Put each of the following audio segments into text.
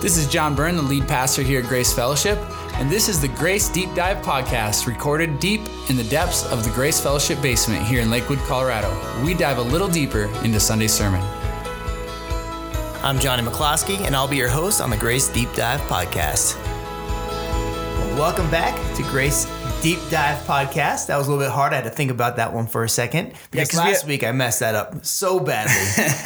This is John Byrne, the lead pastor here at Grace Fellowship, and this is the Grace Deep Dive podcast recorded deep in the depths of the Grace Fellowship basement here in Lakewood, Colorado. We dive a little deeper into Sunday's sermon. I'm Johnny McCloskey, and I'll be your host on the Grace Deep Dive podcast. Welcome back to Grace Deep Dive podcast. That was a little bit hard. I had to think about that one for a second because we last had- week I messed that up so badly,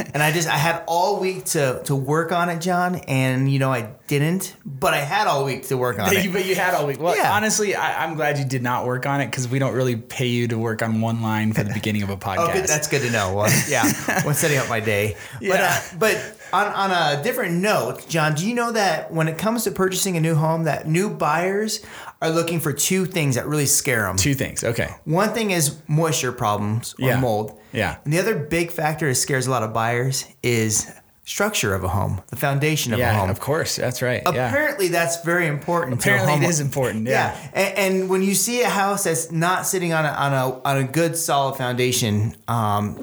and I just I had all week to to work on it, John, and you know I didn't, but I had all week to work on But it. you, but you had all week. Well, Yeah. honestly, I, I'm glad you did not work on it because we don't really pay you to work on one line for the beginning of a podcast. Oh, good. That's good to know. Well, yeah, when setting up my day. But Yeah. uh, but on, on a different note, John, do you know that when it comes to purchasing a new home, that new buyers are looking for two things that really scare them. Two things. Okay. One thing is moisture problems or Yeah. mold. Yeah. And the other big factor that scares a lot of buyers is structure of a home, the foundation of a Yeah, home. of course. That's right. Yeah. Apparently, that's very important. Apparently a home. is important, Yeah, yeah. And, and when you see a house that's not sitting on a on a on a good solid foundation, um,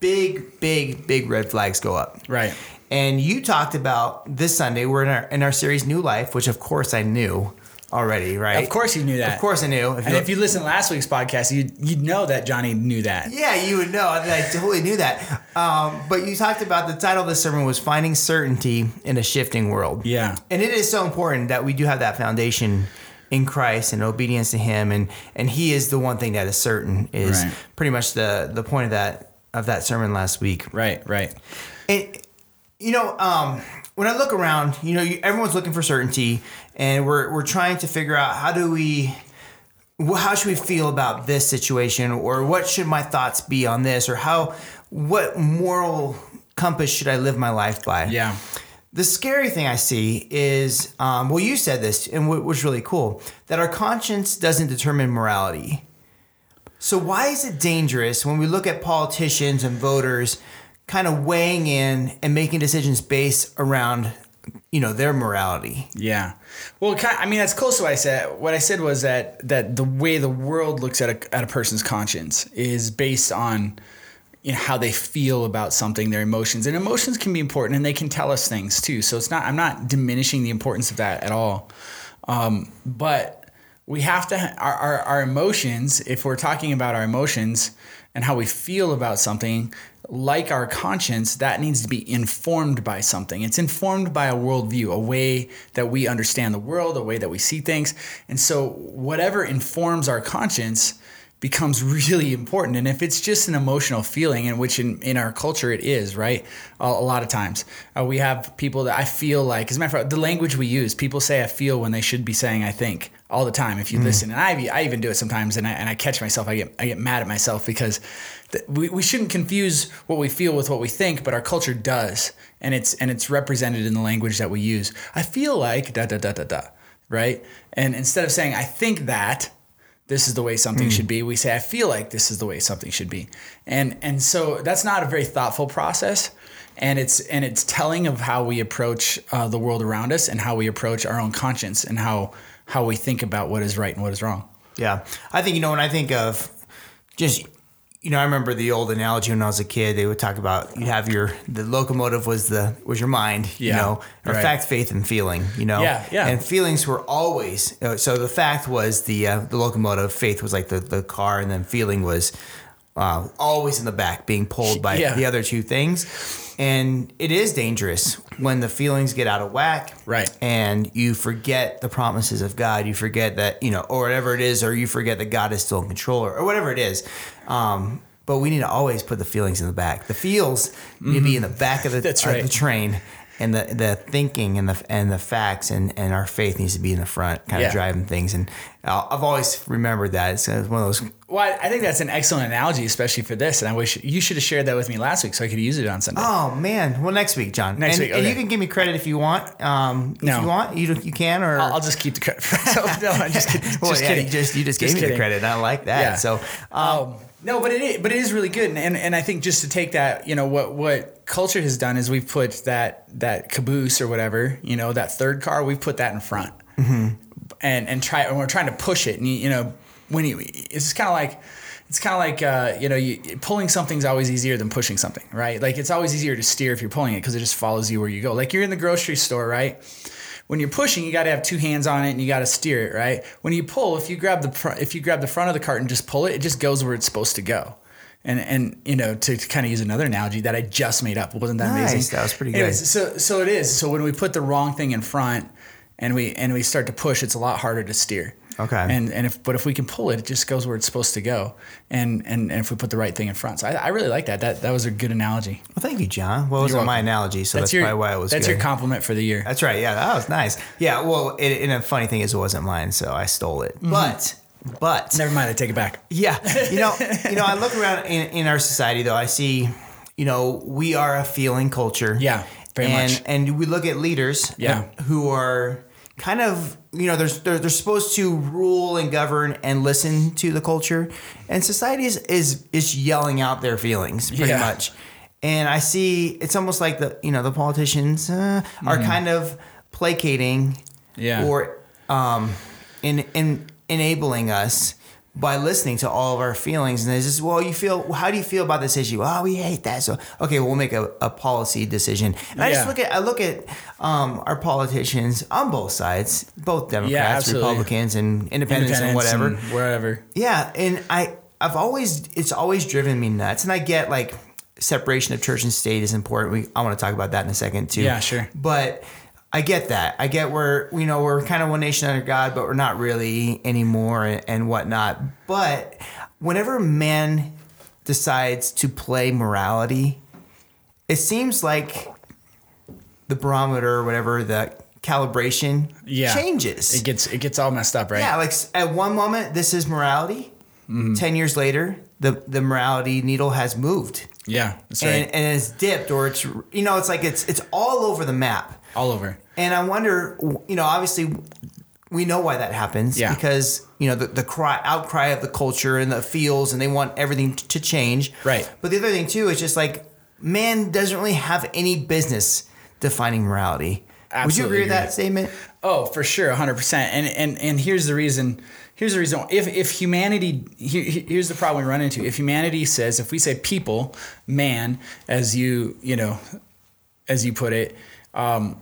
big big big red flags go up. Right. And you talked about this Sunday. We're in our in our series New Life, which of course I knew already. Right. Of course you knew that. Of course I knew. If And if you listened to last week's podcast, you'd, you'd know that Johnny knew that. Yeah, you would know. I, mean, I totally knew that. Um, but you talked about the title of the sermon was "Finding Certainty in a Shifting World." Yeah. and it is so important that we do have that foundation in Christ and obedience to Him, and and He is the one thing that is certain. Is Right. pretty much the the point of that of that sermon last week. Right, right. And you know, um, when I look around, you know, you, everyone's looking for certainty, and we're we're trying to figure out how do we, how should we feel about this situation, or what should my thoughts be on this, or how, what moral compass should I live my life by? Yeah. The scary thing I see is, um, well, you said this, and what was really cool, that our conscience doesn't determine morality. So why is it dangerous when we look at politicians and voters kind of weighing in and making decisions based around, you know, their morality? Yeah. Well, I mean, that's close to what I said. What I said was that that the way the world looks at a, at a person's conscience is based on you know how they feel about something, their emotions, and emotions can be important, and they can tell us things too. So it's not. I'm not diminishing the importance of that at all. Um, but we have to our, our our emotions. If we're talking about our emotions and how we feel about something, like our conscience, that needs to be informed by something. It's informed by a worldview, a way that we understand the world, a way that we see things. And so, whatever informs our conscience becomes really important. And if it's just an emotional feeling, in which in, in our culture it is, right? A, a lot of times uh, we have people that I feel like, as a matter of fact, the language we use, people say I feel when they should be saying I think all the time. If you listen, and I, I even do it sometimes, and I, and I catch myself, I get, I get mad at myself because th- we, we shouldn't confuse what we feel with what we think, but our culture does. And it's, and it's represented in the language that we use. I feel like da, da, da, da, da, right? And instead of saying I think that, this is the way something should be. We say, I feel like this is the way something should be. And and so that's not a very thoughtful process. And it's and it's telling of how we approach uh, the world around us and how we approach our own conscience and how how we think about what is right and what is wrong. Yeah, I think you know when I think of just you know I remember the old analogy when I was a kid. They would talk about you have your the locomotive was the was your mind, you know, or right. fact, faith, and feeling, you know. Yeah, yeah. And feelings were always uh, so. The fact was the uh, the locomotive. Faith was like the the car, and then feeling was. Uh, always in the back, being pulled by Yeah. the other two things, and it is dangerous when the feelings get out of whack, Right. and you forget the promises of God. You forget that, you know, or whatever it is, or you forget that God is still in control, or, or whatever it is. Um, but we need to always put the feelings in the back. The feels need to be in the back of the, Mm-hmm. That's of right. the train. And the, the thinking and the and the facts and, and our faith needs to be in the front, kind Yeah. of driving things. And I've always remembered that it's uh, one of those. Well, I- think that's an excellent analogy, especially for this. And I wish you should have shared that with me last week so I could use it on Sunday. Oh man! Well, next week, John. Next and, week, and you can give me credit if you want. Um, if No. you want, you you can. Or I'll, I'll just keep the credit for myself. No, I'm just kidding. Just well, yeah, kidding. You just you just, Just gave me the credit. I like that. Yeah. So um, Um, no, but it is, but it is really good, and, and and I think just to take that, you know, what what culture has done is we've put that that caboose or whatever, you know, that third car, we've put that in front, Mm-hmm. And and try and we're trying to push it, and you, you know, when you it's kind of like it's kind of like uh, you know you, pulling something's always easier than pushing something right? Like it's always easier to steer if you're pulling it because it just follows you where you go. Like you're in the grocery store right? When you're pushing you got to have two hands on it and you got to steer it right? When you pull if you grab the fr- if you grab the front of the cart and just pull it it just goes where it's supposed to go. And and you know to, to kind of use another analogy that I just made up wasn't that Nice, amazing that was pretty Anyways, good. so so it is. So when we put the wrong thing in front and we and we start to push it's a lot harder to steer Okay. and and if but if we can pull it, it just goes where it's supposed to go. And and, and if we put the right thing in front, so I, I really like that. That that was a good analogy. Well, thank you, John. Well, it wasn't my analogy, so that's, your probably why it was that's good. your compliment for the year. That's right. Yeah, that was nice. Yeah. Well, it, and a funny thing is, it wasn't mine, so I stole it. Mm-hmm. But, but Never mind, I take it back. yeah, you know, you know, I look around in, in our society though. I see, you know, we are a feeling culture. Yeah, very and, much. And we look at leaders. Yeah. who are kind of you know they're, they're they're supposed to rule and govern and listen to the culture, and society is is is yelling out their feelings pretty Yeah. much. And I see it's almost like the you know the politicians uh, are kind of placating. Yeah. or um, in in enabling us by listening to all of our feelings. And it's just, well, you feel, how do you feel about this issue? Oh, we hate that. So, okay, we'll make a, a policy decision. And I just look at, I look at um, our politicians on both sides, both Democrats, absolutely. Republicans, and independents, and whatever. and whatever. Yeah, and I I've always it's always driven me nuts, and I get like separation of church and state is important. We I want to talk about that in a second too. Yeah, sure. But I get that. I get where you know we're kind of one nation under God, but we're not really anymore and, and whatnot. But whenever man decides to play morality, it seems like the barometer or whatever the calibration Yeah, changes. It gets it gets all messed up, right? Yeah, like at one moment this is morality. Mm-hmm. Ten years later, the the morality needle has moved yeah, that's right. and, and it's dipped, or it's you know it's like it's it's all over the map. all over. And I wonder, you know, obviously we know why that happens Yeah. because you know the, the cry outcry of the culture and the feels, and they want everything t- to change. Right. But the other thing too is just like man doesn't really have any business defining morality. Absolutely Would you agree with that statement? Oh, for sure, hundred percent. And and and here's the reason. Here's the reason. If if humanity, here, here's the problem we run into. If humanity says, if we say people, man, as you you know, as you put it, um,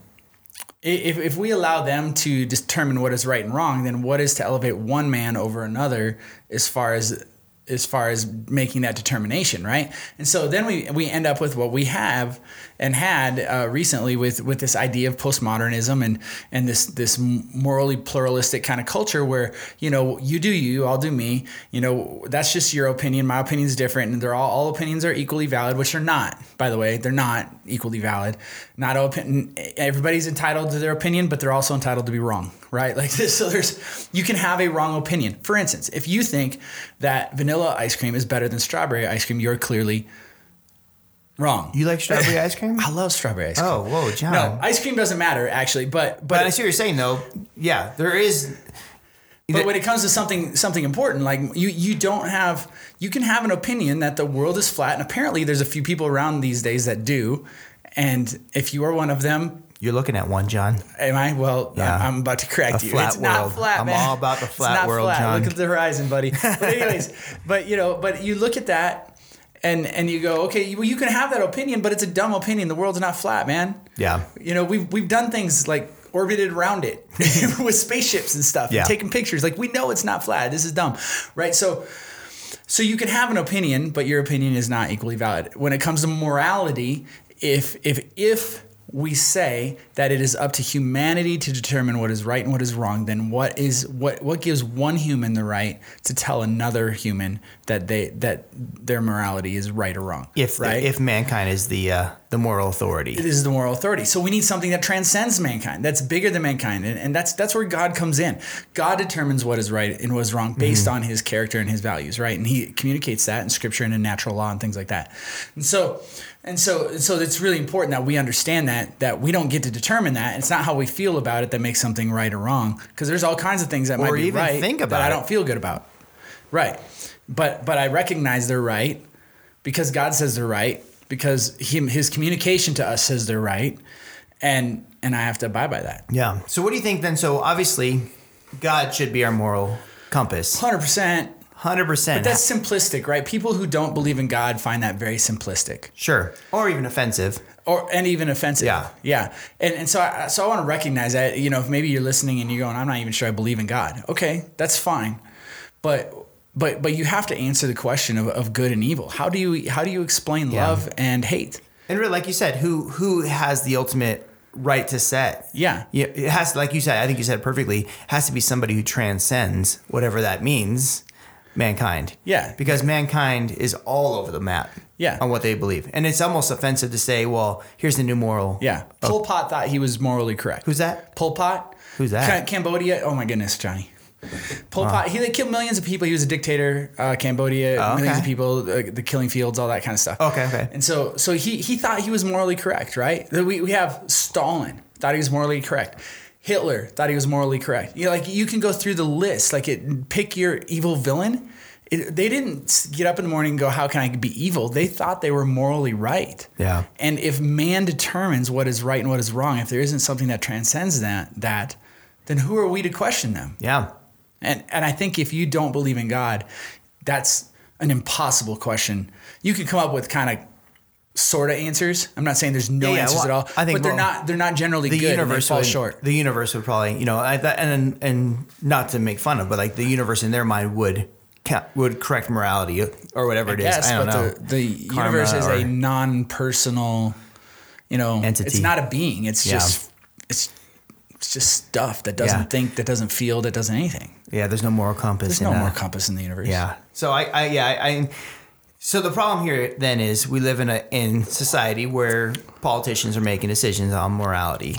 if if we allow them to determine what is right and wrong, then what is to elevate one man over another as far as as far as making that determination, right? And so then we we end up with what we have and had uh, recently with with this idea of postmodernism and and this this morally pluralistic kind of culture where you know you do you, I'll do me. You know that's just your opinion. My opinion is different, and they're all all opinions are equally valid, which are not. By the way, they're not equally valid. Not open. Everybody's entitled to their opinion, but they're also entitled to be wrong, right? Like this. So there's you can have a wrong opinion. For instance, if you think that vanilla ice cream is better than strawberry ice cream, you're clearly wrong. You like strawberry ice cream? I love strawberry ice cream. Oh, whoa, John. No, ice cream doesn't matter actually, but But but I see what you're saying, though. Yeah, there is. but when it comes to something something important, like you you don't have you can have an opinion that the world is flat, and apparently there's a few people around these days that do, and if you are one of them, You're looking at one, John. am I? Well, Yeah. I'm about to correct A you. flat it's not world. flat, I'm all about the It's flat not world, John. Look at the horizon, buddy. But anyways, but you know, but you look at that. And, and you go okay well you can have that opinion but it's a dumb opinion. The world's not flat man. Yeah. you know we've we've done things like orbited around it with spaceships and stuff Yeah. and taking pictures. Like we know it's not flat. This is dumb right? So so you can have an opinion but your opinion is not equally valid. When it comes to morality if if if we say that it is up to humanity to determine what is right and what is wrong then what is what what gives one human the right to tell another human that they that their morality is right or wrong If right if mankind is the uh, the moral authority. this is the moral authority. So we need something that transcends mankind, that's bigger than mankind, and, and that's that's where God comes in. God determines what is right and what is wrong based on His character and His values, right? And He communicates that in Scripture and in natural law and things like that. And so, and so, so it's really important that we understand that that we don't get to determine that. It's not how we feel about it that makes something right or wrong, because there's all kinds of things that might Or be even right think that about I don't feel good about. Right, but but I recognize they're right because God says they're right because him his communication to us says they're right and and I have to abide by that. Yeah. So what do you think then? So obviously, God should be our moral compass. Hundred percent. Hundred percent. But That's simplistic, right? People who don't believe in God find that very simplistic. sure, or even offensive. or and even offensive. Yeah. yeah. And and so I, so I want to recognize that you know if maybe you're listening and you're going, I'm not even sure I believe in God. Okay, that's fine, but but but you have to answer the question of, of good and evil. How do you how do you explain Yeah. love and hate? And really, like you said, who who has the ultimate right to set? Yeah. Yeah, it has like you said. I think you said it perfectly. Has to be somebody who transcends whatever that means, mankind. Yeah. because mankind is all over the map. Yeah. on what they believe, and it's almost offensive to say, "Well, here's the new moral." Yeah, Pol Pot thought he was morally correct. Who's that? Pol Pot? Who's that? Ca- Cambodia. Oh my goodness, Johnny. Pol Pot. He they killed millions of people. He was a dictator. Uh, Cambodia, Oh, millions of people, uh, the killing fields, all that kind of stuff. Okay, okay. And so, so he he thought he was morally correct, right? We we have Stalin thought he was morally correct. Hitler thought he was morally correct. You know, like you can go through the list, like it, pick your evil villain. It, they didn't get up in the morning and go, "How can I be evil?" They thought they were morally right. Yeah. And if man determines what is right and what is wrong, if there isn't something that transcends that, that, then who are we to question them? Yeah, And and I think if you don't believe in God, that's an impossible question. You can come up with kind of sort of answers. I'm not saying there's no Yeah, answers well, at all. I think, but they're well, not they're not generally the good. universe fall would, short. The universe would probably, you know, I, that, and and not to make fun of, but like the universe in their mind would would correct morality or whatever it is. Yes, I don't but know. the, the Karma universe is a non-personal, you know, Entity. It's not a being. It's Yeah. just it's it's just stuff that doesn't Yeah. think, that doesn't feel, that doesn't anything. Yeah, there's no moral compass. There's in no that. more compass in the universe. Yeah. So I, I yeah, I, I so the problem here then is we live in a in society where politicians are making decisions on morality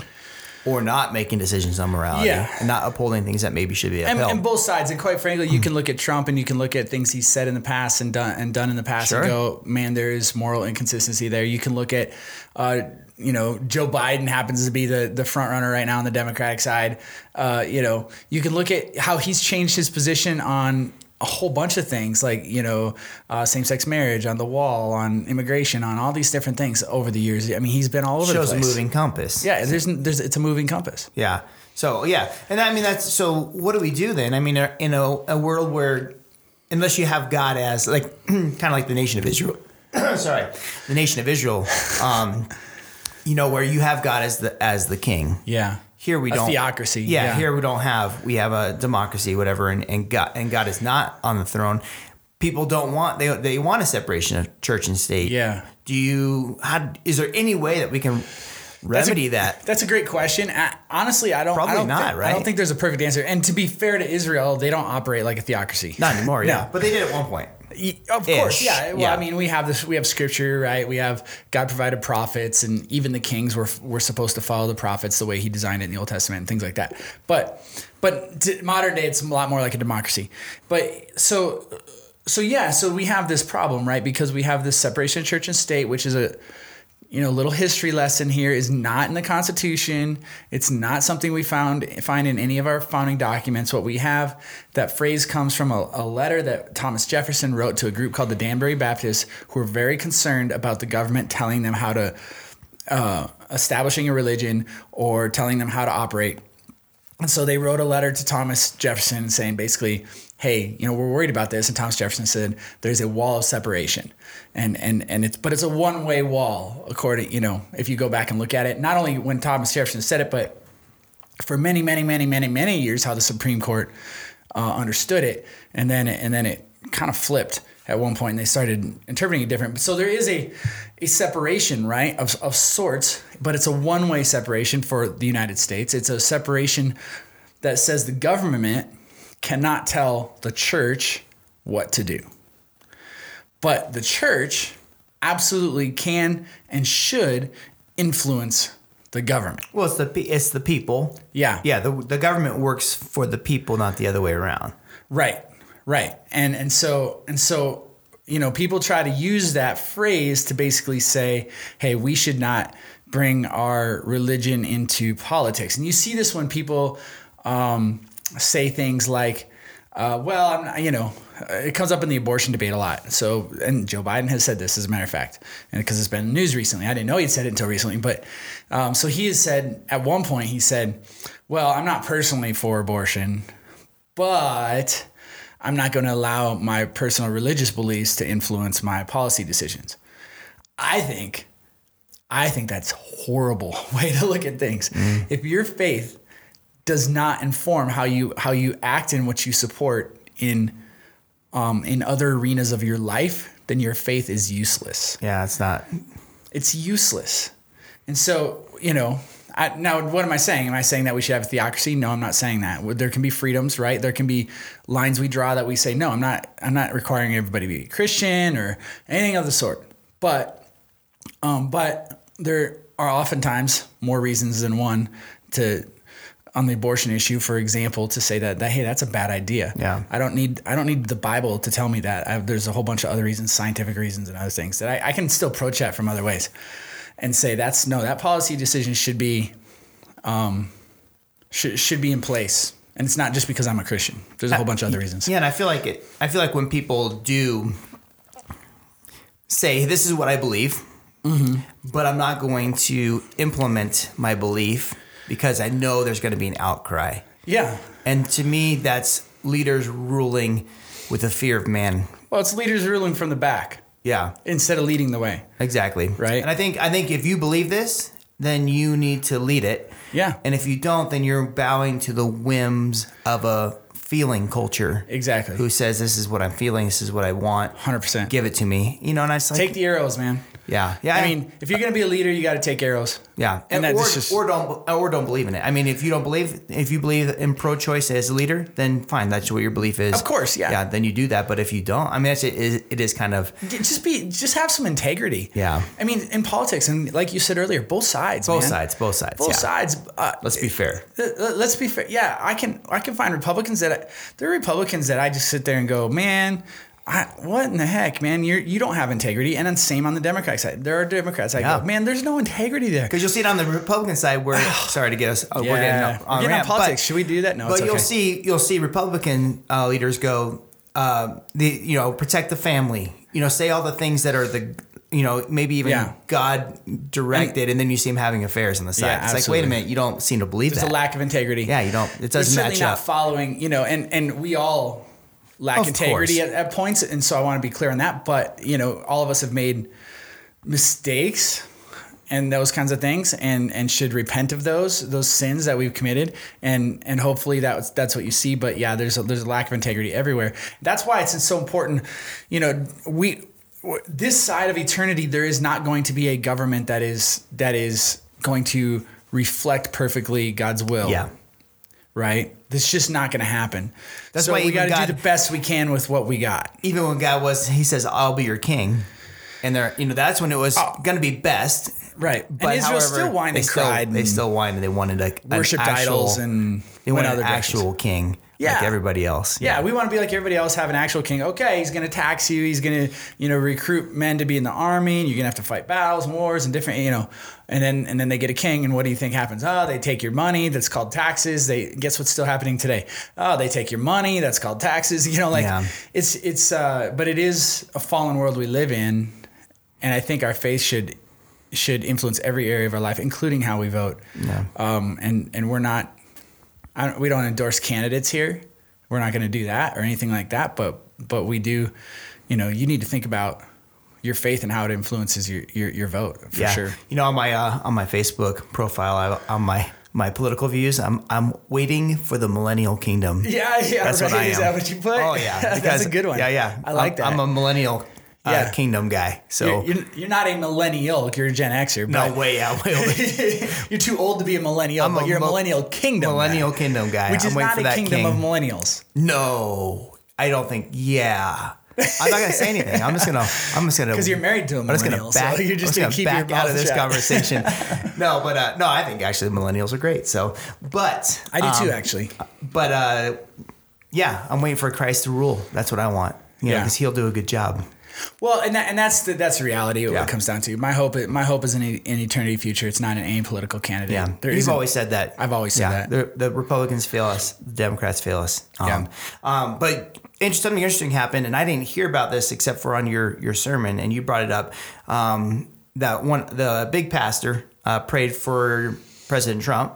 or not making decisions on morality Yeah. and not upholding things that maybe should be and, upheld. and both sides. And quite frankly, you can look at Trump and you can look at things he's said in the past and done and done in the past Sure. and go, man, there is moral inconsistency there. You can look at, uh, you know, Joe Biden happens to be the the front runner right now on the Democratic side. Uh, you know, you can look at how he's changed his position on a whole bunch of things like you know uh, same-sex marriage on the wall on immigration on all these different things over the years i mean he's been all over shows the a place moving compass. yeah there's there's it's a moving compass Yeah. So yeah, and I mean that's so. What do we do then? I mean, uh, in a, a world where, unless you have God as like kind of like the nation of Israel, sorry, the nation of Israel, um, you know, where you have God as the as the king. yeah Here we A don't theocracy, Yeah, yeah. here we don't have. We have a democracy, whatever, and, and God and God is not on the throne. People don't want they they want a separation of church and state. Yeah. Do you? How is there any way that we can remedy that? That's a great question. I, honestly, I don't. Probably I don't not, think, I don't think there's a perfect answer. And to be fair to Israel, they don't operate like a theocracy. Not anymore. No. Yeah, but they did at one point. Of course, Ish, yeah. Well, yeah. I mean, we have this. We have scripture, right? We have God provided prophets, and even the kings were were supposed to follow the prophets the way He designed it in the Old Testament and things like that. But but modern day, it's a lot more like a democracy. But so so yeah, so we have this problem, right? Because we have this separation of church and state, which is a you know, little history lesson here is not in the Constitution. It's not something we found find in any of our founding documents. What we have, that phrase comes from a, a letter that Thomas Jefferson wrote to a group called the Danbury Baptists, who were very concerned about the government telling them how to uh, establishing a religion or telling them how to operate. And so they wrote a letter to Thomas Jefferson saying basically, hey, you know, we're worried about this. And Thomas Jefferson said, there's a wall of separation. And and and it's but it's a one-way wall, according, you know, if you go back and look at it, not only when Thomas Jefferson said it, but for many, many, many, many, many years, how the Supreme Court uh, understood it, and then and then it kind of flipped at one point, and they started interpreting it different. So there is a a separation, right, of of sorts, but it's a one way separation for the United States. It's a separation that says the government cannot tell the church what to do, but the church absolutely can and should influence the government. Well, it's the it's the people. Yeah. Yeah. The the government works for the people, not the other way around. Right, right, and and so and so, you know, people try to use that phrase to basically say, "Hey, we should not bring our religion into politics." And you see this when people um, say things like, uh, "Well, I'm not," you know." It comes up in the abortion debate a lot. So, and Joe Biden has said this as a matter of fact, and because it's been in the news recently. I didn't know he'd said it until recently, but um, so he has said at one point he said, "Well, I'm not personally for abortion, but I'm not going to allow my personal religious beliefs to influence my policy decisions. I think, I think that's horrible way to look at things. If your faith does not inform how you how you act and what you support in um, in other arenas of your life, then your faith is useless. Yeah, it's not. It's useless. And so, you know, I, now what am I saying? Am I saying that we should have theocracy? No, I'm not saying that. There can be freedoms, right? There can be lines we draw that we say, no, I'm not. I'm not requiring everybody to be Christian or anything of the sort. But, um, but there are oftentimes more reasons than one to on the abortion issue, for example, to say that, that hey, that's a bad idea. Yeah. I don't need I don't need the Bible to tell me that. I, there's a whole bunch of other reasons, scientific reasons, and other things that I, I can still approach that from other ways, and say that's no, that policy decision should be, um, should should be in place, and it's not just because I'm a Christian. There's a whole bunch of other reasons. Yeah, and I feel like it. I feel like when people do say, "This is what I believe," but I'm not going to implement my belief because I know there's going to be an outcry. Yeah. And to me, that's leaders ruling with the fear of man. Well, it's leaders ruling from the back Yeah, instead of leading the way. exactly. Right. And I think I think if you believe this, then you need to lead it. Yeah. And if you don't, then you're bowing to the whims of a feeling culture. Exactly. Who says this is what I'm feeling, this is what I want. 100%. Give it to me. You know, and I like Take the arrows, man. Yeah. Yeah. I mean, if you're gonna be a leader, you got to take arrows. Yeah, And and or, just- or don't or don't believe in it. I mean, if you don't believe if you believe in pro-choice as a leader, then fine, that's what your belief is. Of course, yeah. yeah. Then you do that. But if you don't, I mean, that's it. Is, it is kind of just be just have some integrity. Yeah. I mean, in politics, and like you said earlier, both sides. both man. sides, both sides. Both yeah. sides. Uh, Let's be fair. let- let's be fair. Yeah, I can I can find Republicans that I, there are Republicans that I just sit there and go, man. I, what in the heck, man? You you don't have integrity, and then same on the Democratic side. There are Democrats. I Yeah. go, man. There's no integrity there. Because you'll see it on the Republican side where sorry to get us uh, we're getting Yeah. on, We're getting on politics. but- Should we do that? No, but it's you'll okay. see you'll see Republican uh, leaders go uh, the you know protect the family. You know, say all the things that are the you know maybe even Yeah. God directed, and, then you see him having affairs on the side. Yeah, it's like wait a minute, you don't seem to believe There's that. a lack of integrity. Yeah, you don't. It doesn't certainly match not up. following, you know, and and we all lack Of integrity at, at points, and so I want to be clear on that. But you know, all of us have made mistakes and those kinds of things, and and should repent of those those sins that we've committed, and and hopefully that's that's what you see. But yeah, there's a, there's a lack of integrity everywhere. That's why it's so important. You know, we this side of eternity, there is not going to be a government that is that is going to reflect perfectly God's will yeah. Right? That's just not going to happen. That's so why we got to do the best we can with what we got. Even when God was, He says, "I'll be your king," and there, you know, that's when it was oh. going to be best. Right. But and Israel however, still whined they and still, cried. They still whined and they wanted worshipped actual- idols and they went wanted other an actual king, like Yeah. everybody else. Yeah, we want to be like everybody else, have an actual king. Okay, he's going to tax you. He's going to, you know, recruit men to be in the army. And you're going to have to fight battles and wars and different, you know. And then and then they get a king, and what do you think happens? Oh, they take your money. That's called taxes. They guess what's still happening today? Oh, they take your money. That's called taxes. You know, like Yeah. it's it's. uh But it is a fallen world we live in, and I think our faith should should influence every area of our life, including how we vote. Yeah. Um, and and we're not, don't, we don't endorse candidates here. We're not going to do that or anything like that. But but we do, you know, you need to think about your faith and how it influences your your, your vote for yeah. sure. You know, on my uh, on my Facebook profile, I, on my my political views, I'm I'm waiting for the millennial kingdom. Yeah, yeah. That's right. what I am. Is that what you put? Oh yeah, that's a good one. Yeah, yeah. I like I'm, that. I'm a millennial uh, Yeah. kingdom guy. So you're, you're, you're not a millennial. You're a Gen Xer. no way out, way you're too old to be a millennial, I'm but a you're a mil- millennial kingdom. millennial guy, kingdom guy. which I'm is not for a that kingdom king. of millennials. No, I don't think. Yeah, I'm not gonna say anything. I'm just gonna. I'm just gonna. Because you're married to a I'm just gonna millennial, so you're just I'm gonna keep your back out of this shut. conversation. no, but uh, no, I think actually millennials are great. So, but I do too, um, actually. But uh, yeah, I'm waiting for Christ to rule. That's what I want. You Yeah. because He'll do a good job. Well, and that, and that's the, that's the reality of Yeah. what it comes down to. My hope my hope is in an eternity future. It's not an political candidate. Yeah, There you've always said that. I've always said yeah, that. The, the Republicans fail us, the Democrats fail us. Um, Yeah. um, but interesting, something interesting happened, and I didn't hear about this except for on your your sermon, and you brought it up. Um, that one, the big pastor uh, prayed for President Trump.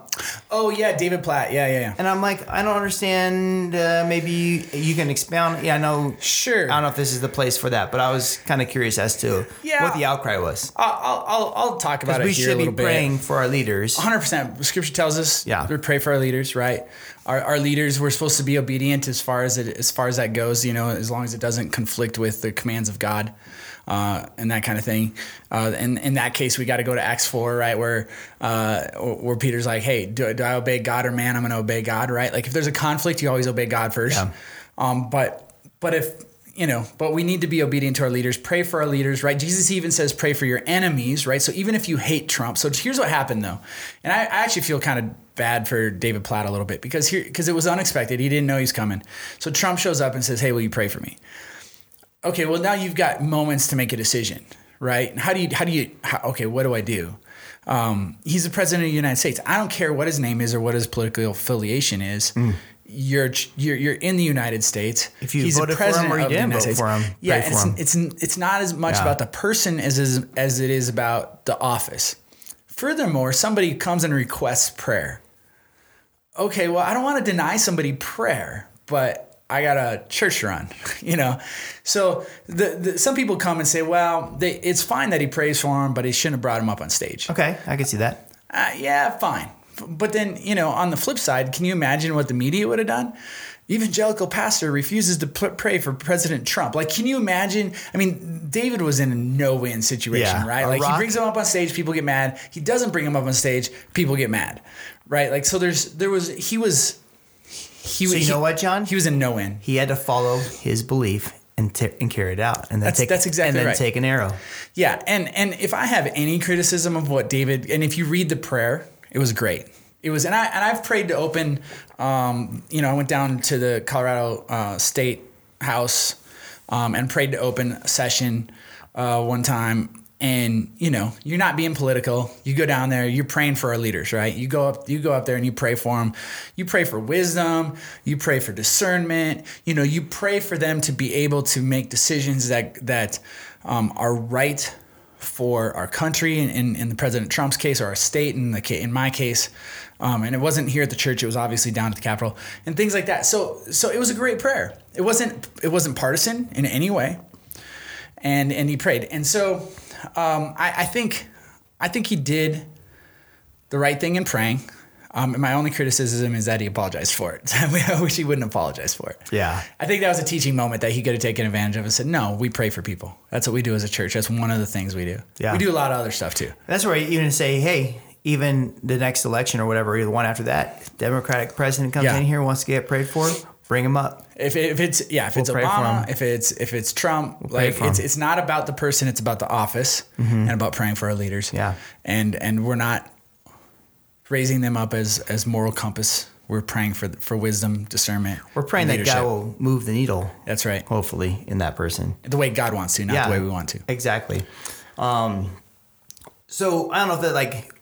Oh yeah, David Platt. Yeah, yeah, yeah. And I'm like, I don't understand. Uh, maybe you, you can expound. Yeah, I know. Sure. I don't know if this is the place for that, but I was kind of curious as to Yeah. what the outcry was. I'll, I'll, I'll, talk about it we should be bit. praying for our leaders. 100%. Scripture tells us Yeah. we pray for our leaders, right? Our, our leaders, we're supposed to be obedient as far as it as far as that goes, you know, as long as it doesn't conflict with the commands of God. Uh, and that kind of thing. Uh, and in that case, we got to go to Acts 4, right? Where, uh, where Peter's like, hey, do, do I obey God or man? I'm going to obey God, right? Like if there's a conflict, you always obey God first. Yeah. Um, but, but if, you know, but we need to be obedient to our leaders, pray for our leaders, right? Jesus even says, pray for your enemies, right? So even if you hate Trump, so here's what happened though. And I, I actually feel kind of bad for David Platt a little bit because here, because it was unexpected. He didn't know he's coming. So Trump shows up and says, hey, will you pray for me? Okay, well now you've got moments to make a decision, right? How do you, how do you, how, okay, what do I do? Um, he's the president of the United States. I don't care what his name is or what his political affiliation is. You're, you're you're in the United States. If you He's voted for him president or you didn't vote States. for him, yeah, for it's, him. it's it's not as much Yeah. about the person as as as it is about the office. Furthermore, somebody comes and requests prayer. Okay, well, I don't want to deny somebody prayer, but I got a church run, you know. So the, the some people come and say, well, they, it's fine that he prays for him, but he shouldn't have brought him up on stage. Okay, I can see that. Uh, yeah, fine. But then, you know, on the flip side, can you imagine what the media would have done? Evangelical pastor refuses to p- pray for President Trump. Like, can you imagine? I mean, David was in a no-win situation, Yeah. right? Like, rock- he brings him up on stage, people get mad. He doesn't bring him up on stage, people get mad, right? Like, so there's there was he was he So you know what, John? He was in no-win. He had to follow his belief and, t- and carry it out, and then That's- take that's exactly and then right. take an arrow. Yeah, and and if I have any criticism of what David, and if you read the prayer, it was great. It was, and I and I've prayed to open. Um, you know, I went down to the Colorado uh, State House um, and prayed to open a session uh, one time. And you know, you're not being political. You go down there, you're praying for our leaders, right? You go up, you go up there, and you pray for them. You pray for wisdom. You pray for discernment. You know, you pray for them to be able to make decisions that that um, are right for our country in, in, in the President Trump's case or our state in the in my case. Um, and it wasn't here at the church; it was obviously down at the Capitol and things like that. So, so it was a great prayer. It wasn't it wasn't partisan in any way, and and he prayed. And so, um, I, I think I think he did the right thing in praying. Um, and my only criticism is that he apologized for it. I wish he wouldn't apologize for it. Yeah. I think that was a teaching moment that he could have taken advantage of and said, no, we pray for people. That's what we do as a church. That's one of the things we do. Yeah. We do a lot of other stuff too. That's where you even say, hey, even the next election or whatever, or the one after that, Democratic president comes Yeah. in here, wants to get prayed for, bring him up. If, if it's yeah, if it's pray for Obama, if it's if it's Trump, pray like it's it's not about the person, it's about the office and about praying for our leaders. Yeah. And and we're not raising them up as as moral compass. We're praying for for wisdom, discernment. We're praying that God will move the needle, That's right. hopefully, in that person. The way God wants to, not the way we want to. Exactly. Um, so I don't know if that like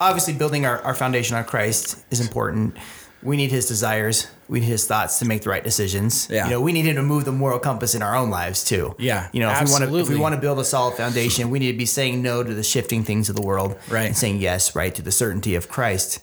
obviously building our, our foundation on Christ is important. We need his desires, we need his thoughts to make the right decisions. Yeah. You know, we need him to move the moral compass in our own lives too. Yeah, You know, if we want to if we want to build a solid foundation, we need to be saying no to the shifting things of the world. Right. And saying yes, right, to the certainty of Christ.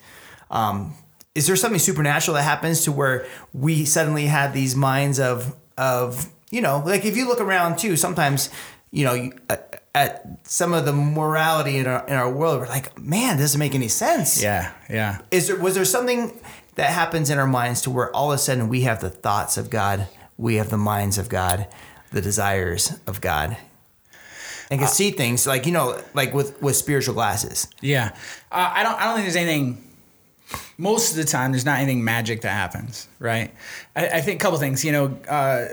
Um, is there something supernatural that happens to where we suddenly had these minds of of you know like if you look around too sometimes you know at, at some of the morality in our in our world we're like man it doesn't make any sense Yeah, yeah. is there was there something that happens in our minds to where all of a sudden we have the thoughts of God we have the minds of God the desires of God and can see things like you know like with with spiritual glasses Yeah, uh, I don't. I don't think there's anything. Most of the time, there's not anything magic that happens, right? I, I think a couple things. You know, uh,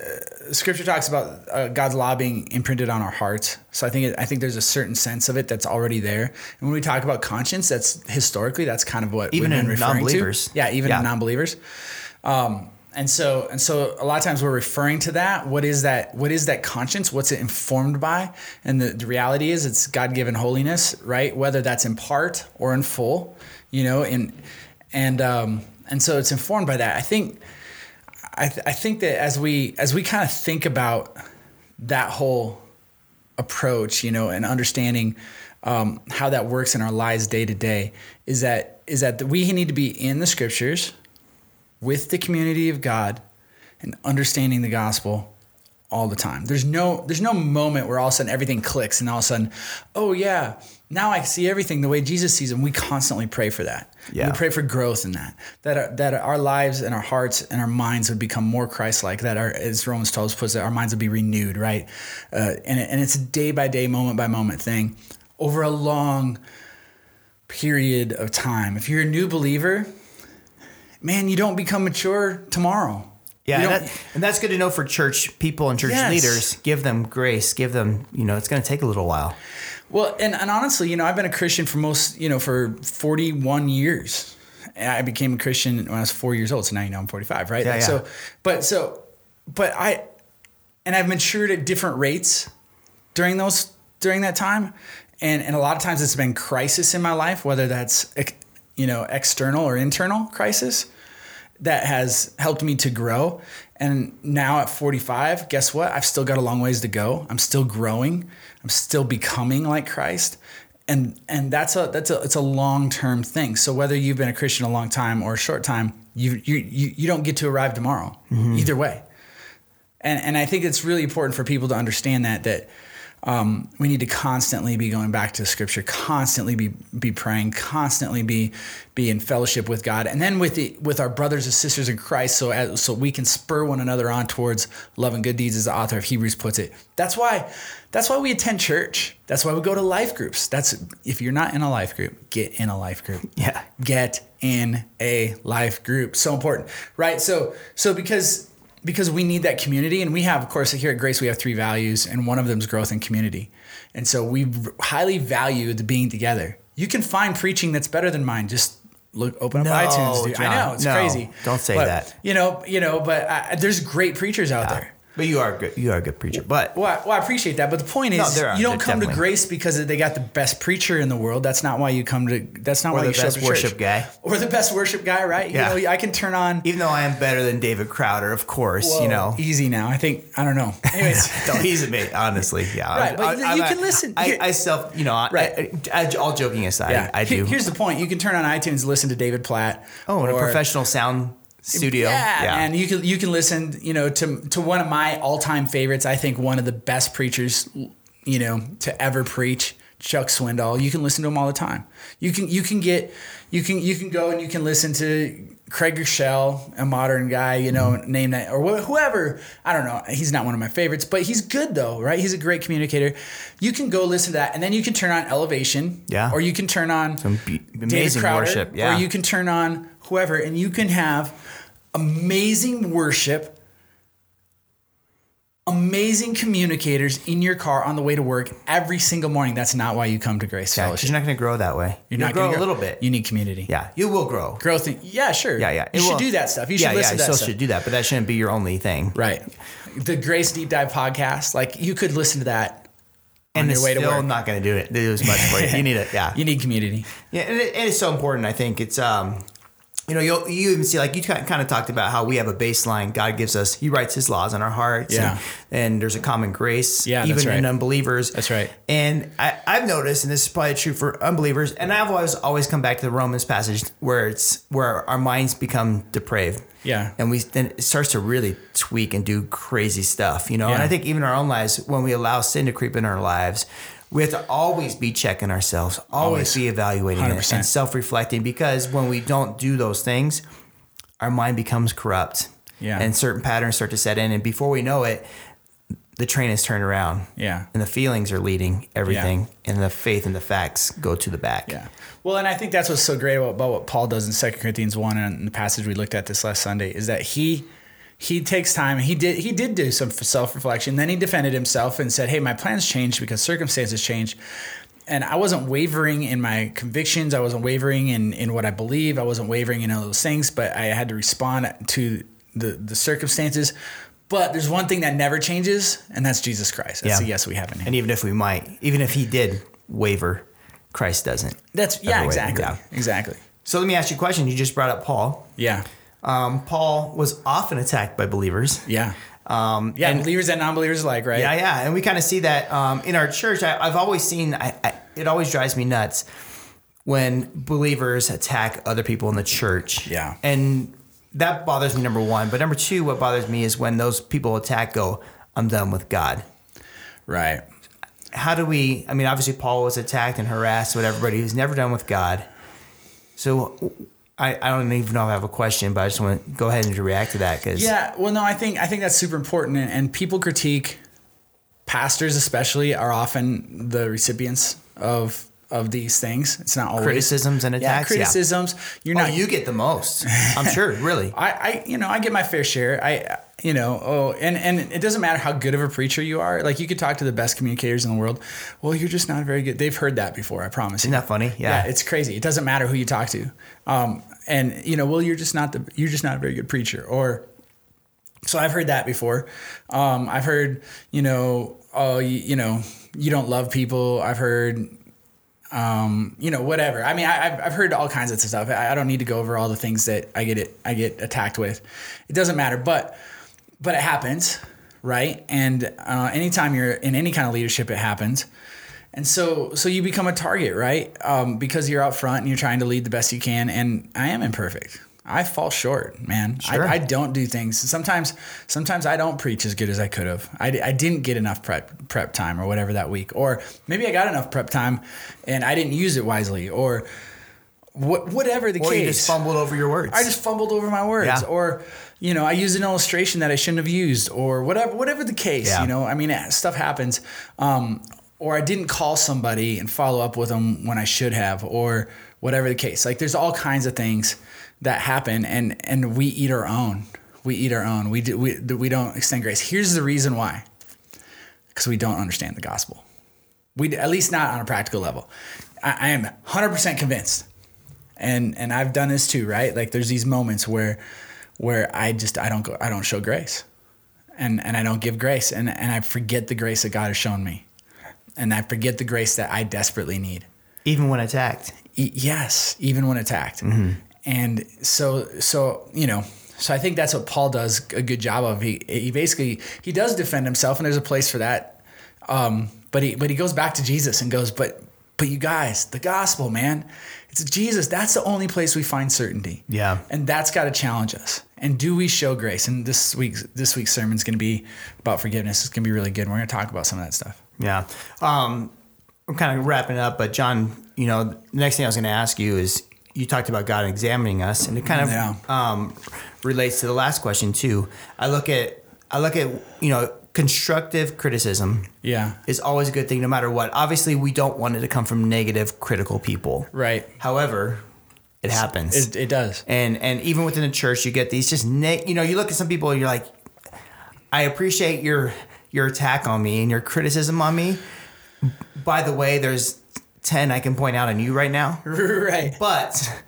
Scripture talks about uh, God's law being imprinted on our hearts. So I think it, I think there's a certain sense of it that's already there. And when we talk about conscience, that's historically that's kind of what Even in non-believers. To. Yeah, even Yeah. in non-believers. Um, and so and so a lot of times we're referring to that. What is that? What is that conscience? What's it informed by? And the, the reality is it's God-given holiness, right? Whether that's in part or in full, you know, and and um, and so it's informed by that. I think I, th- I think that as we as we kind of think about that whole approach, you know, and understanding um, how that works in our lives day to day is that is that we need to be in the scriptures with the community of God and understanding the gospel all the time. There's no there's no moment where all of a sudden everything clicks and all of a sudden, oh yeah, now I see everything the way Jesus sees them. We constantly pray for that. Yeah. We pray for growth in that. That our, that our lives and our hearts and our minds would become more Christ-like. That our, as Romans 12 puts it, our minds would be renewed, right? Uh, and and it's a day by day, moment by moment thing over a long period of time. If you're a new believer, man, you don't become mature tomorrow. Yeah, and, that, and that's good to know for church people and church Yes. leaders. Give them grace. Give them, you know, it's going to take a little while. Well, and, and honestly, you know, I've been a Christian for most, you know, for 41 years. And I became a Christian when I was four years old. So now, you know, I'm 45, right? Yeah, Like, yeah. So, but so, but I, and I've matured at different rates during those, during that time. And, and a lot of times it's been crisis in my life, whether that's, you know, external or internal crisis that has helped me to grow. And now at 45, guess what? I've still got a long ways to go. I'm still growing. I'm still becoming like Christ. And and that's a that's a it's a long-term thing. So whether you've been a Christian a long time or a short time, you you you, you don't get to arrive tomorrow. Mm-hmm. Either way. And and I think it's really important for people to understand that that um, we need to constantly be going back to Scripture, constantly be be praying, constantly be be in fellowship with God, and then with the with our brothers and sisters in Christ, so as, so we can spur one another on towards love and good deeds, as the author of Hebrews puts it. That's why that's why we attend church. That's why we go to life groups. That's if you're not in a life group, get in a life group Yeah. get in a life group so important right so so because because we need that community. And we have of course here at grace we have three values and one of them is growth and community. And so we highly value the being together. You can find preaching that's better than mine. Just look open up No, itunes dude. I know it's no, crazy. don't say But, that. you know you know but I, there's great preachers out there But you are good. You are a good preacher. But well I, well, I appreciate that, but the point is, No, you don't come to grace because they got the best preacher in the world. That's not why you come to. That's not Or why the you best worship church. guy. or the best worship guy, right? Yeah. You know, I can turn on. even though I am better than David Crowder, of course, Whoa, you know. easy now. I think I don't know. Anyways, no, he's a mate, honestly. Yeah. Right, but you can listen. I, I self, you know, Right. I, I, all joking aside, yeah. I do. Here's the point: you can turn on iTunes, listen to David Platt. oh, in a professional sound studio. Yeah, and you can you can listen, you know, to to one of my all time favorites. I think one of the best preachers, you know, to ever preach, Chuck Swindoll. You can listen to him all the time. You can you can get you can you can go and you can listen to Craig Groeschel, a modern guy, you know, mm-hmm. name that or wh- whoever. I don't know. He's not one of my favorites, but he's good though, right? He's a great communicator. You can go listen to that, and then you can turn on Elevation, Yeah. or you can turn on Some be- David amazing Crowder, worship, yeah. Or you can turn on whoever, and you can have amazing worship, amazing communicators in your car on the way to work every single morning. That's not why you come to Grace Yeah, Fellowship. you're not going to grow that way. You're You'll not grow gonna grow a little bit. You need community. yeah, you will grow. Growth. In, yeah, sure. Yeah, yeah. You It should will- do that stuff. You should yeah, listen you to that still stuff. should do that, but that shouldn't be your only thing. Right. The Grace Deep Dive podcast, like you could listen to that on And your it's way to still work. not going to do it. Do as much for you. You need it. Yeah. you need community. Yeah, and it, it's so important. I think it's um, you know, you you even see like you kind of talked about how we have a baseline. God gives us, He writes His laws on our hearts. Yeah. and, and there's a common grace. Yeah, even that's in unbelievers. That's right. And I, I've noticed, and this is probably true for unbelievers. And I've always always come back to the Romans passage where it's where our minds become depraved. Yeah. and we then it starts to really tweak and do crazy stuff. You know, and I think even our own lives, when we allow sin to creep in our lives. We have to always be checking ourselves, always, Always. be evaluating it 100%. and self-reflecting because when we don't do those things our mind becomes corrupt Yeah. and certain patterns start to set in and before we know it the train is turned around Yeah. and the feelings are leading everything and the faith and the facts go to the back Yeah. Well, and I think that's what's so great about, about what Paul does in 2 Corinthians 1 and the passage we looked at this last Sunday is that he he takes time he did he did do some self-reflection. Then he defended himself and said, "Hey, my plans changed because circumstances changed." And I wasn't wavering in my convictions. I wasn't wavering in, in what I believe. I wasn't wavering in all those things, but I had to respond to the, the circumstances. But there's one thing that never changes, and that's Jesus Christ. That's Yeah. yes we have in him. and even if we might even if he did waver christ doesn't That's yeah, exactly. yeah. Exactly. so let me ask you a question you just brought up paul Yeah. Um, paul was often attacked by believers Yeah. um, Yeah, and- believers and non-believers alike, right? Yeah, yeah, and we kind of see that um, in our church. I, I've always seen. I, I it always drives me nuts when believers attack other people in the church. Yeah. And that bothers me number 1, but number 2 what bothers me is when those people attack go I'm done with God. Right. How do we I mean obviously Paul was attacked and harassed with everybody who's never done with God. So I, I don't even know if I have a question, but I just want to go ahead and react to that because Yeah, well, no, I think I think that's super important, and, and people critique pastors, especially, are often the recipients of of these things. It's not always criticisms and attacks. Yeah, criticisms. You're Oh, you get the most. I'm sure, really. I, I, you know, I get my fair share. I, you know, oh, and and it doesn't matter how good of a preacher you are. Like you could talk to the best communicators in the world. Well, you're just not very good. They've heard that before. I promise. Isn't you. that funny? Yeah. Yeah. it's crazy. It doesn't matter who you talk to. Um, and you know, well, you're just not the you're just not a very good preacher. Or so I've heard that before. Um, I've heard, you know, oh, you, you know, you don't love people. I've heard, um, you know, whatever. I mean, I, I've, I've heard all kinds of stuff. I, I don't need to go over all the things that I get it, I get attacked with. It doesn't matter, but, but it happens, right? And uh, anytime you're in any kind of leadership, it happens. And so, so you become a target, right? Um, because you're out front and you're trying to lead the best you can. And I am imperfect. I fall short, man. Sure. I, I don't do things. Sometimes, sometimes I don't preach as good as I could have. I, I didn't get enough prep prep time or whatever that week, or maybe I got enough prep time and I didn't use it wisely, or what, whatever the Or case. you just fumbled over your words. I just fumbled over my words, Yeah. or you know, I used an illustration that I shouldn't have used, or whatever, whatever the case. Yeah. You know, I mean, eh, stuff happens. Um, or I didn't call somebody and follow up with them when I should have, or whatever the case. Like, there's all kinds of things that happen, and and we eat our own. We eat our own. We do, we we don't extend grace. Here's the reason why. Because we don't understand the gospel. We at least not on a practical level. I, I am 100% convinced and and I've done this too, right? Like there's these moments where where I just I don't go I don't show grace. And and I don't give grace and and I forget the grace that God has shown me. And I forget the grace that I desperately need. even when attacked. E- yes, even when attacked. And so so, you know, so I think that's what Paul does a good job of. He he basically he does defend himself and there's a place for that. Um, but he but he goes back to Jesus and goes, "But but you guys, the gospel, man. It's Jesus. That's the only place we find certainty." Yeah. And that's got to challenge us. And do we show grace? And this week's this week's sermon is going to be about forgiveness. It's going to be really good. And we're going to talk about some of that stuff. Yeah. Um, I'm kind of wrapping up, but John, you know, the next thing I was going to ask you is you talked about God examining us, and it kind of Yeah. um, relates to the last question too. I look at I look at you know constructive criticism Yeah. is always a good thing, no matter what. Obviously, we don't want it to come from negative, critical people. Right. However, it happens. It, it does. and and even within the church you get these just ne- you know you look at some people and you're like i appreciate your your attack on me and your criticism on me. By the way there's 10 i can point out on you right now. Right. but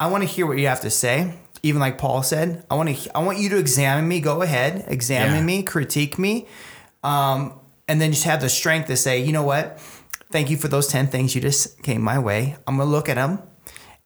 i want to hear what you have to say. Even like paul said i want to i want you to examine me. Go ahead examine Yeah. me critique me. Um, and then just have the strength to say you know what? Thank you for those 10 things. You just came my way. I'm gonna look at them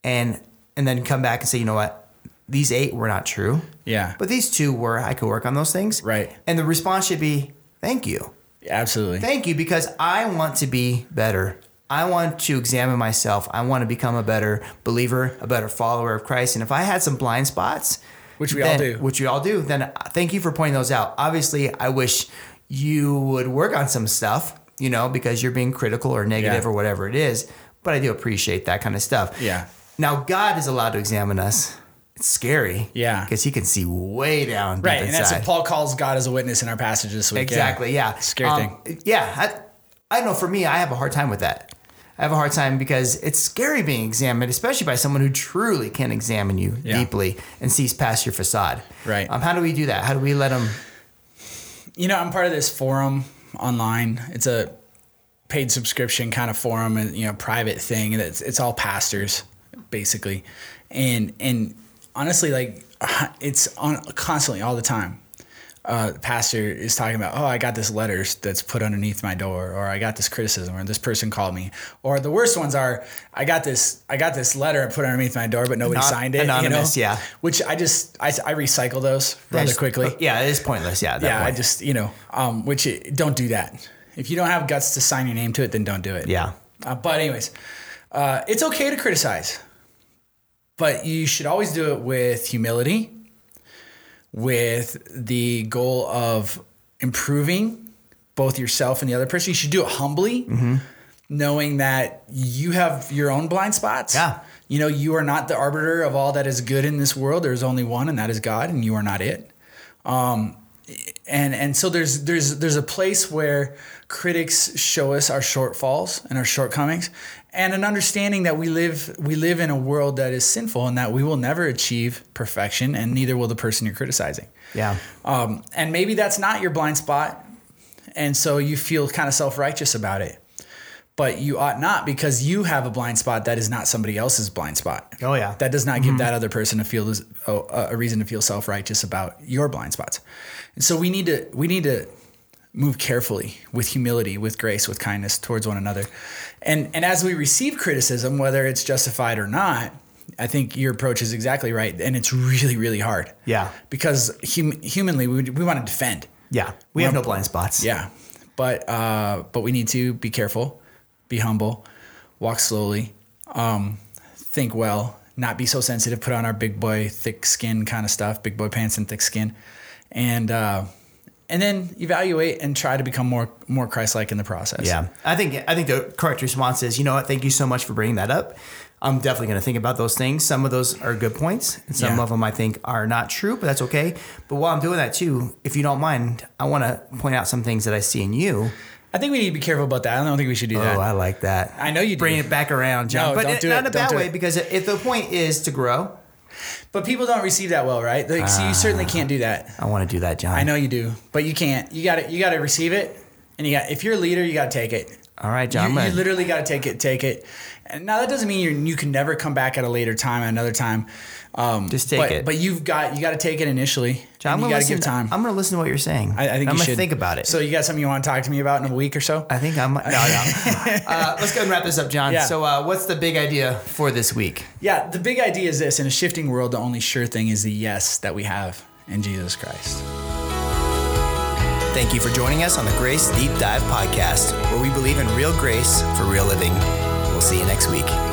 and and then come back and say you know what? These eight were not true. Yeah. but these two were i could work on those things. Right. and the response should be thank you Absolutely. Thank you because I want to be better. I want to examine myself. I want to become a better believer, a better follower of Christ. And if I had some blind spots, Which we all do. which we all do, then uh, thank you for pointing those out. Obviously, I wish you would work on some stuff, you know, because you're being critical or negative Yeah. or whatever it is. But I do appreciate that kind of stuff. Yeah. Now, God is allowed to examine us. It's scary. Yeah. Because he can see way down Right. And that's what Paul calls God as a witness in our passage this week. Exactly. Yeah. Scary Um, Yeah. I, I know for me, I have a hard time with that. I have a hard time because it's scary being examined, especially by someone who truly can examine you Yeah. deeply and sees past your facade. Right. Um, how do we do that? How do we let them? you know, I'm part of this forum online. It's a paid subscription kind of forum, and you know, private thing, and it's it's all pastors basically, and and honestly, like it's on constantly all the time. Uh, the pastor is talking about, oh, I got this letter that's put underneath my door, or I got this criticism, or this person called me, or the worst ones are, I got this, I got this letter put underneath my door, but nobody Anon- signed it. anonymous, you know? yeah. Which I just, I, I recycle those rather There's- quickly Yeah, it is pointless. Yeah. yeah, I just you know, um, which it, don't do that. If you don't have guts to sign your name to it, then don't do it. Yeah. Uh, but anyways, uh, it's okay to criticize, but you should always do it with humility, with the goal of improving both yourself and the other person. You should do it humbly, knowing that you have your own blind spots. Yeah. You know, you are not the arbiter of all that is good in this world. There's only one, and that is God, and you are not it. Um, and and so there's there's there's a place where critics show us our shortfalls and our shortcomings, and an understanding that we live we live in a world that is sinful and that we will never achieve perfection, and neither will the person you're criticizing. Yeah. Um, and maybe that's not your blind spot, and so you feel kind of self righteous about it. But you ought not because you have a blind spot that is not somebody else's blind spot. Oh, yeah. That does not give that other person a feel a, a reason to feel self righteous about your blind spots. And so we need to we need to move carefully with humility, with grace, with kindness towards one another. And and as we receive criticism, whether it's justified or not, I think your approach is exactly right, and it's really really hard. Yeah. Because hum, humanly, we, we want to defend. Yeah. We have no blind spots. Yeah, but uh, but we need to be careful, be humble, walk slowly, um, think well, not be so sensitive. Put on our big boy thick skin kind of stuff, big boy pants and thick skin, and uh, and then evaluate and try to become more more Christ like in the process. Yeah, I think I think the correct response is, you know what? Thank you so much for bringing that up. I'm definitely going to think about those things. Some of those are good points, and some Yeah. of them I think are not true, but that's okay. But while I'm doing that too, if you don't mind, I want to point out some things that I see in you. I think we need to be careful about that. I don't think we should do that. Oh, I like that. I know you do. bring it back around, John. No, but don't it- do not it. in a bad way it. because if the point is to grow, But people don't receive that well, right? Like, so you certainly ah. can't do that. I want to do that, John. I know you do, but you can't. You got to you got to receive it, and you got if you're a leader, you got to take it. All right, John. You, gonna- you literally got to take it, take it. And now that doesn't mean you you can never come back at a later time, at another time. Um, Just take but, it. But you've got you got to take it initially. John, I'm you gonna got to give time. I'm going to listen to what you're saying. I, I think I'm gonna should think about it. So you got something you want to talk to me about in a week or so? I think I'm. No, no. uh, let's go and wrap this up, John. Yeah. So, uh, what's the big idea for this week? Yeah. The big idea is this: in a shifting world, the only sure thing is the yes that we have in Jesus Christ. Thank you for joining us on the Grace Deep Dive podcast, where we believe in real grace for real living. We'll see you next week.